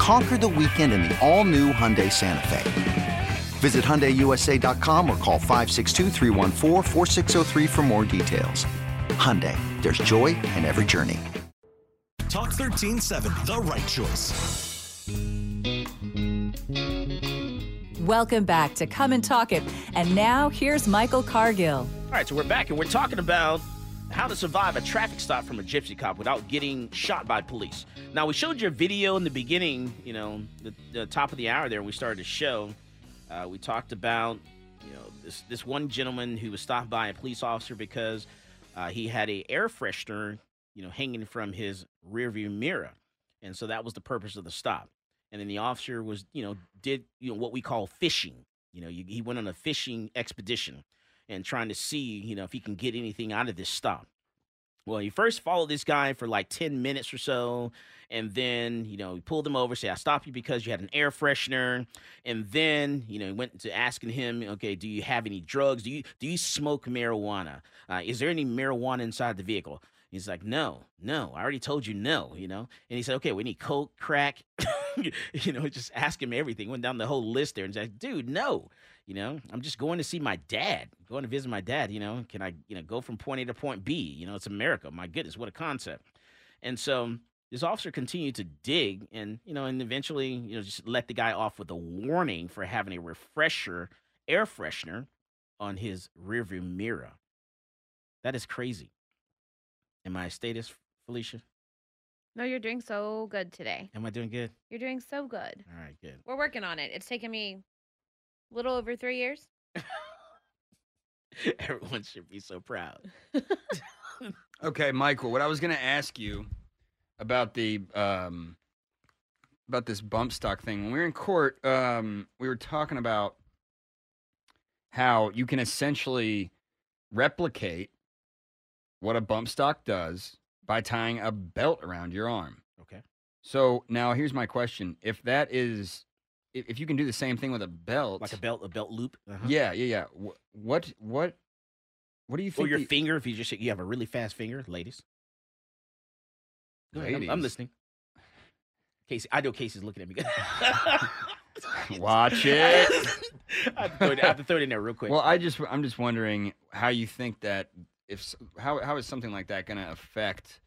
Conquer the weekend in the all new Hyundai Santa Fe. Visit HyundaiUSA.com or call 562 for more details. Hyundai, there's joy in every journey. Talk 1370, the right choice. Welcome back to Come and Talk It. And now here's Michael Cargill. All right, so we're back and we're talking about how to survive a traffic stop from a gypsy cop without getting shot by police. Now, we showed your video in the beginning, you know, the, the top of the hour there, we started the show. Uh, we talked about, you know, this this one gentleman who was stopped by a police officer because uh, he had a air freshener, you know, hanging from his rearview mirror, and so that was the purpose of the stop. And then the officer was, you know, did you know what we call fishing. You know, you, he went on a fishing expedition and trying to see, you know, if he can get anything out of this stop. Well, he first followed this guy for like 10 minutes or so. And then, you know, he pulled him over, say, I stopped you because you had an air freshener. And then, you know, he went to asking him, okay, do you have any drugs? Do you do you smoke marijuana? Uh, is there any marijuana inside the vehicle? He's like, no, no, I already told you no, you know? And he said, okay, we need coke, crack, you know, just ask him everything. Went down the whole list there and said, dude, no, you know, I'm just going to see my dad, going to visit my dad, you know, can I, you know, go from point A to point B? You know, it's America. My goodness, what a concept. And so this officer continued to dig and, you know, and eventually, you know, just let the guy off with a warning for having a refresher, air freshener on his rearview mirror. That is crazy. Am I status, Felicia? No, you're doing so good today. Am I doing good? You're doing so good. All right, good. We're working on it. It's taken me a little over three years. Everyone should be so proud. Okay, Michael, what I was going to ask you about the um about this bump stock thing. When we were in court, um we were talking about how you can essentially replicate what a bump stock does by tying a belt around your arm. Okay. So, now here's my question. If that is if, if you can do the same thing with a belt, Like a belt, a belt loop. Uh-huh. Yeah, yeah, yeah. What what what do you Or your the- finger, if you just you have a really fast finger, ladies. Go ahead, I'm, I'm listening. Casey, I know Casey's looking at me. Watch it. I have, to throw it, I have to throw it in there real quick. Well, I just I'm just wondering how you think that if how how is something like that going to affect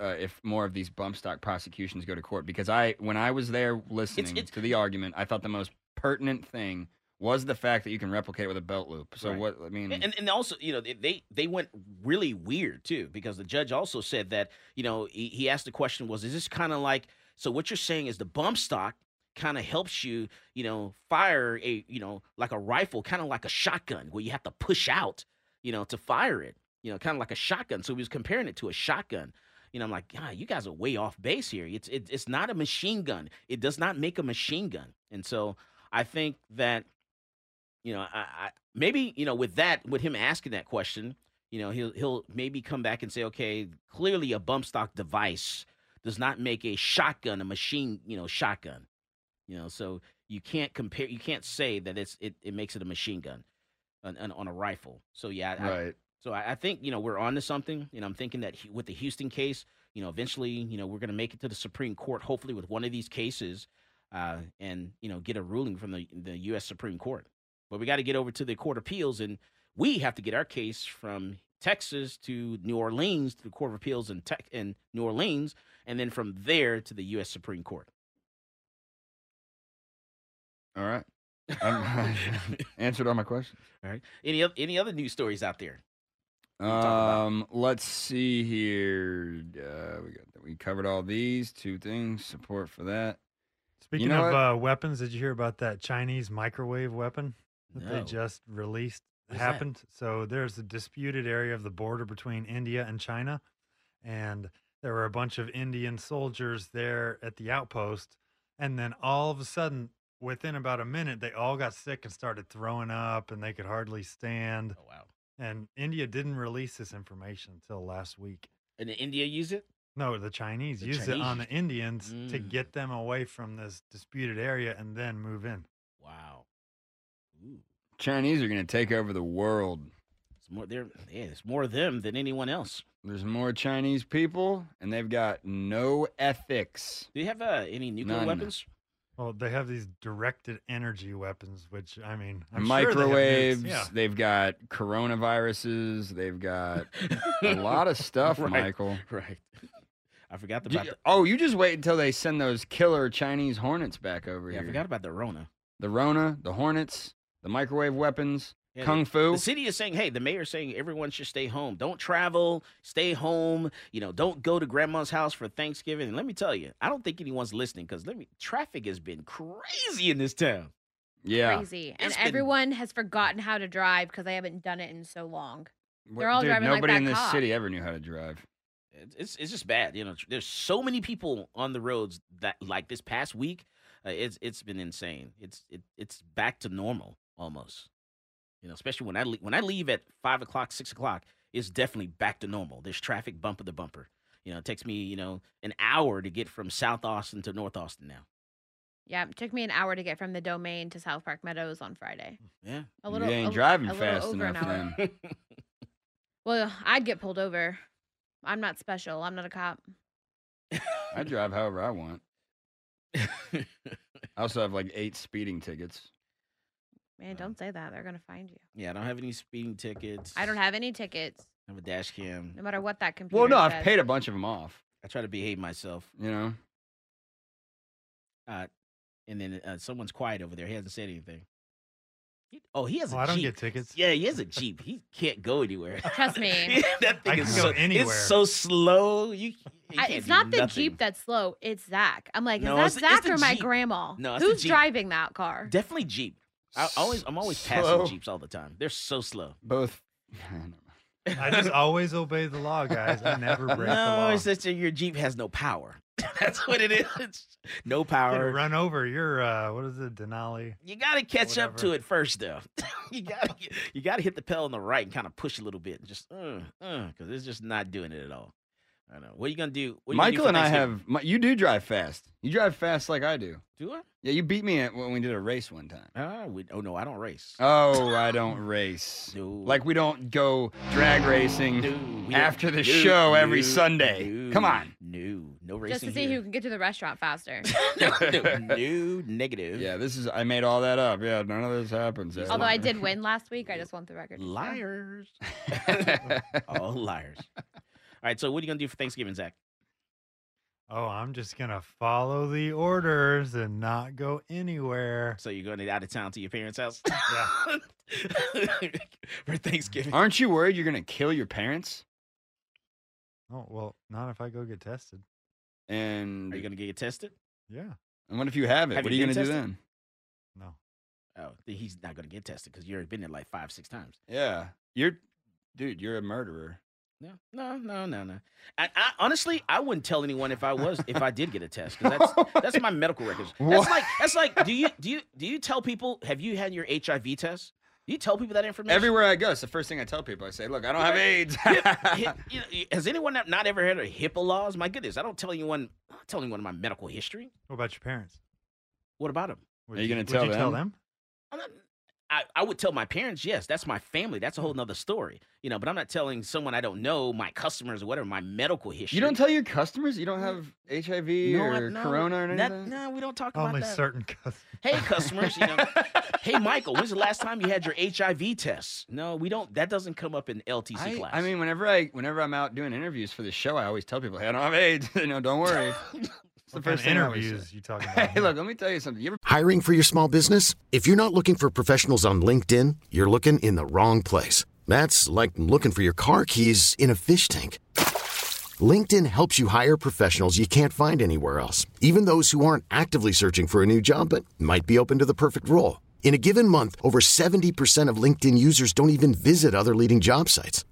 uh, if more of these bump stock prosecutions go to court? Because I when I was there listening it's- to the argument, I thought the most pertinent thing was the fact that you can replicate with a belt loop. So Right. what I mean, and and also you know they they went really weird too because the judge also said that you know he, he asked the question was is this kind of like so what you're saying is the bump stock kind of helps you you know fire a you know like a rifle kind of like a shotgun where you have to push out you know to fire it you know kind of like a shotgun so he was comparing it to a shotgun you know i'm like god you guys are way off base here it's it, it's not a machine gun it does not make a machine gun and so i think that you know, I, I maybe you know with that with him asking that question, you know, he'll he'll maybe come back and say, okay, clearly a bump stock device does not make a shotgun a machine, you know, shotgun. You know, so you can't compare. You can't say that it's it, it makes it a machine gun on, on, on a rifle. So yeah, I, right. So I, I think you know we're on to something. You know, I'm thinking that he, with the Houston case, you know, eventually, you know, we're going to make it to the Supreme Court, hopefully with one of these cases, uh, and you know, get a ruling from the the U.S. Supreme Court. But we got to get over to the Court of Appeals, and we have to get our case from Texas to New Orleans to the Court of Appeals in Tex in New Orleans, and then from there to the U.S. Supreme Court. All right. Answered all my questions. All right. Any any other news stories out there? Talk about. Um, let's see here. Uh, we got we covered all these two things. Support for that. Speaking know of uh, weapons, did you hear about that Chinese microwave weapon that they just released? What's that? happened. So there's a disputed area of the border between India and China, and there were a bunch of Indian soldiers there at the outpost, and then all of a sudden, within about a minute, they all got sick and started throwing up, and they could hardly stand. Oh wow. And India didn't release this information until last week. And India use it? No, the Chinese The used it on the Chinese- Indians to Mm. get them away from this disputed area and then move in. Wow. Ooh. Chinese are gonna take over the world. It's more there. Yeah, it's more of them than anyone else. There's more Chinese people, and they've got no ethics. Do you have uh, any nuclear None. weapons? Well, they have these directed energy weapons, which I mean, I'm sure they have Microwaves. yeah. They've got coronaviruses. They've got a lot of stuff, Right. Michael. Right. I forgot about you- the. oh, you just wait until they send those killer Chinese Hornets back over here. Yeah, I forgot about the Rona. the Rona, the Hornets, the microwave weapons, Yeah, kung the- fu. The city is saying, hey, the mayor's saying everyone should stay home. Don't travel, stay home. You know, don't go to grandma's house for Thanksgiving. And let me tell you, I don't think anyone's listening because let me traffic has been crazy in this town. yeah, Crazy. And been- everyone has forgotten how to drive because they haven't done it in so long. They're all Dude, driving like nobody that in this cop. city ever knew how to drive. It's it's, it's just bad. You know, there's so many people on the roads that like this past week, uh, it's it's been insane. It's it, it's back to normal almost. You know, especially when I le- when I leave at five o'clock, six o'clock, it's definitely back to normal. There's traffic bumper to bumper. You know, it takes me you know an hour to get from South Austin to North Austin now. Yeah, it took me an hour to get from the domain to Southpark Meadows on Friday. Mm, yeah. A little. you ain't a, driving a fast enough then. Well, I'd get pulled over. I'm not special. I'm not a cop. I drive however I want. I also have like eight speeding tickets. Man, don't say that. They're gonna find you. yeah, I don't have any speeding tickets. I don't have any tickets, I have a dash cam. no matter what that computer. Well, no, I've says. paid a bunch of them off. I try to behave myself. You know, Uh, and then uh, someone's quiet over there. He hasn't said anything. He- oh, he has Oh, a I don't Jeep. get tickets. Yeah, he has a Jeep. He can't go anywhere. Trust me. that thing I is can go so, anywhere. It's so slow. You, you I, can't it's not the nothing. Jeep that's slow. It's Zach. I'm like, No, is that it's Zach the or my Jeep. grandma? No, it's the Who's Jeep. driving that car? Definitely Jeep. I always, I'm always passing Jeeps all the time. They're so slow. both. I just always obey the law, guys. I never break the no, law. it's just that your Jeep has no power. That's what it is. It's no You power. run over your uh, what is it, Denali? You gotta catch up to Whatever. it first, though. you gotta you gotta hit the pedal on the right and kind of push a little bit, just uh, uh, because it's just not doing it at all. I know. What are you gonna do? What are you gonna do Michael and I have. mi- You do drive fast. You drive fast like I do. Do I? Yeah, you beat me at when we did a race one time. Ah, we, oh no, I don't race. Oh, I don't race. No. Like we don't go drag racing No, after the no, show every no, Sunday. no, Come on. No, no racing Just to see here. who can get to the restaurant faster. no, no, no, negative. Yeah, this is. I made all that up. Yeah, none of this happens. He's Although I did win last week, I just want the record. Liars. All liars. All right, so what are you gonna do for Thanksgiving, Zach? Oh, I'm just gonna follow the orders and not go anywhere. So you're going out of town to your parents' house? Yeah. for Thanksgiving. Aren't you worried you're gonna kill your parents? Oh well, not if I go get tested. And Are you gonna get tested? Yeah. and what if you have it? Have what are you you gonna been do then? No. Oh, he's not gonna get tested because you've already been there like five, six times. Yeah, you're, dude. You're a murderer. No, no, no, no, no. I, I honestly, I wouldn't tell anyone if I was if I did get a test 'cause that's that's my medical records. That's What? like that's like. Do you do you do you tell people? Have you had your HIV test? Do you tell people that information? Everywhere I go, it's the first thing I tell people. I say, "Look, I don't have AIDS." Hip- hip- you know, has anyone not- not ever heard of HIPAA laws? My goodness, I don't tell anyone. I don't tell anyone my medical history. What about your parents? What about them? Would Are you gonna tell you tell them? them? I'm not, I, I would tell my parents, yes, that's my family. That's a whole nother story. You know, but I'm not telling someone I don't know, my customers or whatever, my medical history. you don't tell your customers you don't have HIV No, or no, Corona or anything. No, we don't talk Only about that. Only certain customers. Hey, customers, you know. hey, Michael, when's the last time you had your HIV test? No, we don't. That doesn't come up in LTC I, class. I mean, whenever I whenever I'm out doing interviews for the show, I always tell people, "Hey, I don't have AIDS. you know, don't worry." It's the first of thing I interviews you talking about? Hey, look, let me tell you something. You ever Hiring for your small business? If you're not looking for professionals on LinkedIn, you're looking in the wrong place. That's like looking for your car keys in a fish tank. LinkedIn helps you hire professionals you can't find anywhere else, even those who aren't actively searching for a new job but might be open to the perfect role. In a given month, over 70% of LinkedIn users don't even visit other leading job sites.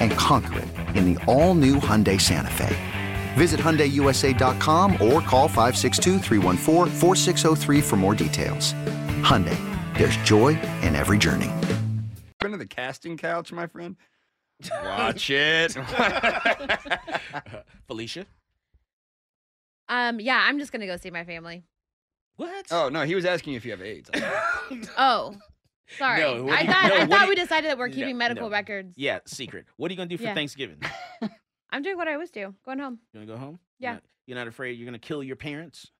And conquer it in the all new Hyundai Santa Fe. Visit HyundaiUSA.com or call 562 for more details. Hyundai, there's joy in every journey. Been to the casting couch, my friend? Watch it. Felicia? Um, yeah, I'm just gonna go see my family. What? Oh no, he was asking if you have AIDS. Oh, sorry. No, I you- thought no, I thought do we decided that we're No, keeping medical no. records. Yeah, secret. What are you gonna do for Yeah. Thanksgiving? I'm doing what I always do. Going home. You gonna go home? Yeah. You're not, you're not afraid you're gonna kill your parents?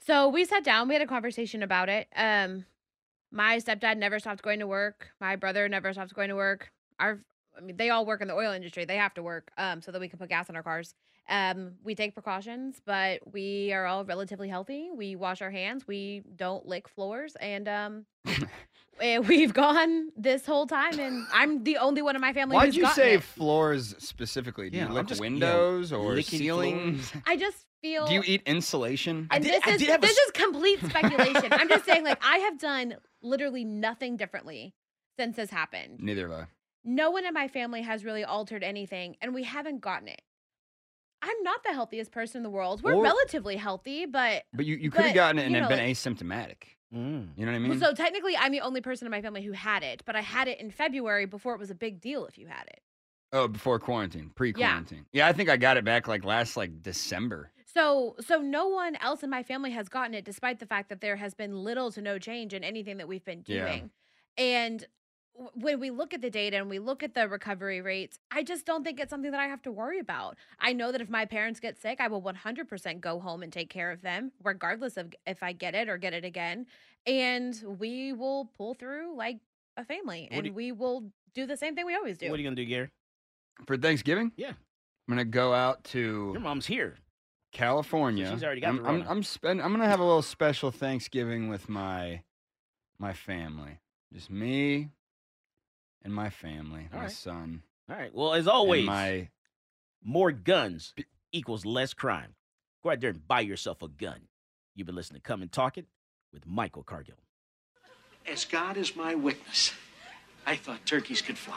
So we sat down. We had a conversation about it. Um, my stepdad never stopped going to work. My brother never stopped going to work. Our, I mean, they all work in the oil industry. They have to work, um, so that we can put gas in our cars. Um, we take precautions, but we are all relatively healthy. We wash our hands. We don't lick floors, and um, eh, we've gone this whole time. And I'm the only one in my family. Why'd you say it. floors specifically? Do Yeah, you I'm lick just- yeah, windows or licking ceilings? I just feel. Do you eat insulation? I and did- this I is did have a this is complete speculation. I'm just saying, like, I have done literally nothing differently since this happened. Neither have I. No one in my family has really altered anything, and we haven't gotten it. I'm not the healthiest person in the world. We're Or- relatively healthy, but But you, you could have But, gotten it and you know, been like- asymptomatic. Mm. You know what I well, mean? so technically, I'm the only person in my family who had it. But I had it in February before it was a big deal if you had it. oh, before quarantine, pre-quarantine. Yeah. I think I got it back like last like December. So, so no one else in my family has gotten it, despite the fact that there has been little to no change in anything that we've been Yeah. doing. And w- when we look at the data and we look at the recovery rates, I just don't think it's something that I have to worry about. I know that if my parents get sick, I will 100% go home and take care of them, regardless of if I get it or get it again. And we will pull through like a family, What and you- we will do the same thing we always do. What are you gonna do, Gary? For Thanksgiving? Yeah. I'm gonna go out to Your mom's here. California. she's already got I'm, the I'm, I'm, spend, I'm gonna have a little special Thanksgiving with my my family. Just me and my family, my Alright. son. All right. Well, as always, my more guns equals less crime. Go out there and buy yourself a gun. You've been listening to Come and Talk It with Michael Cargill. As God is my witness, I thought turkeys could fly.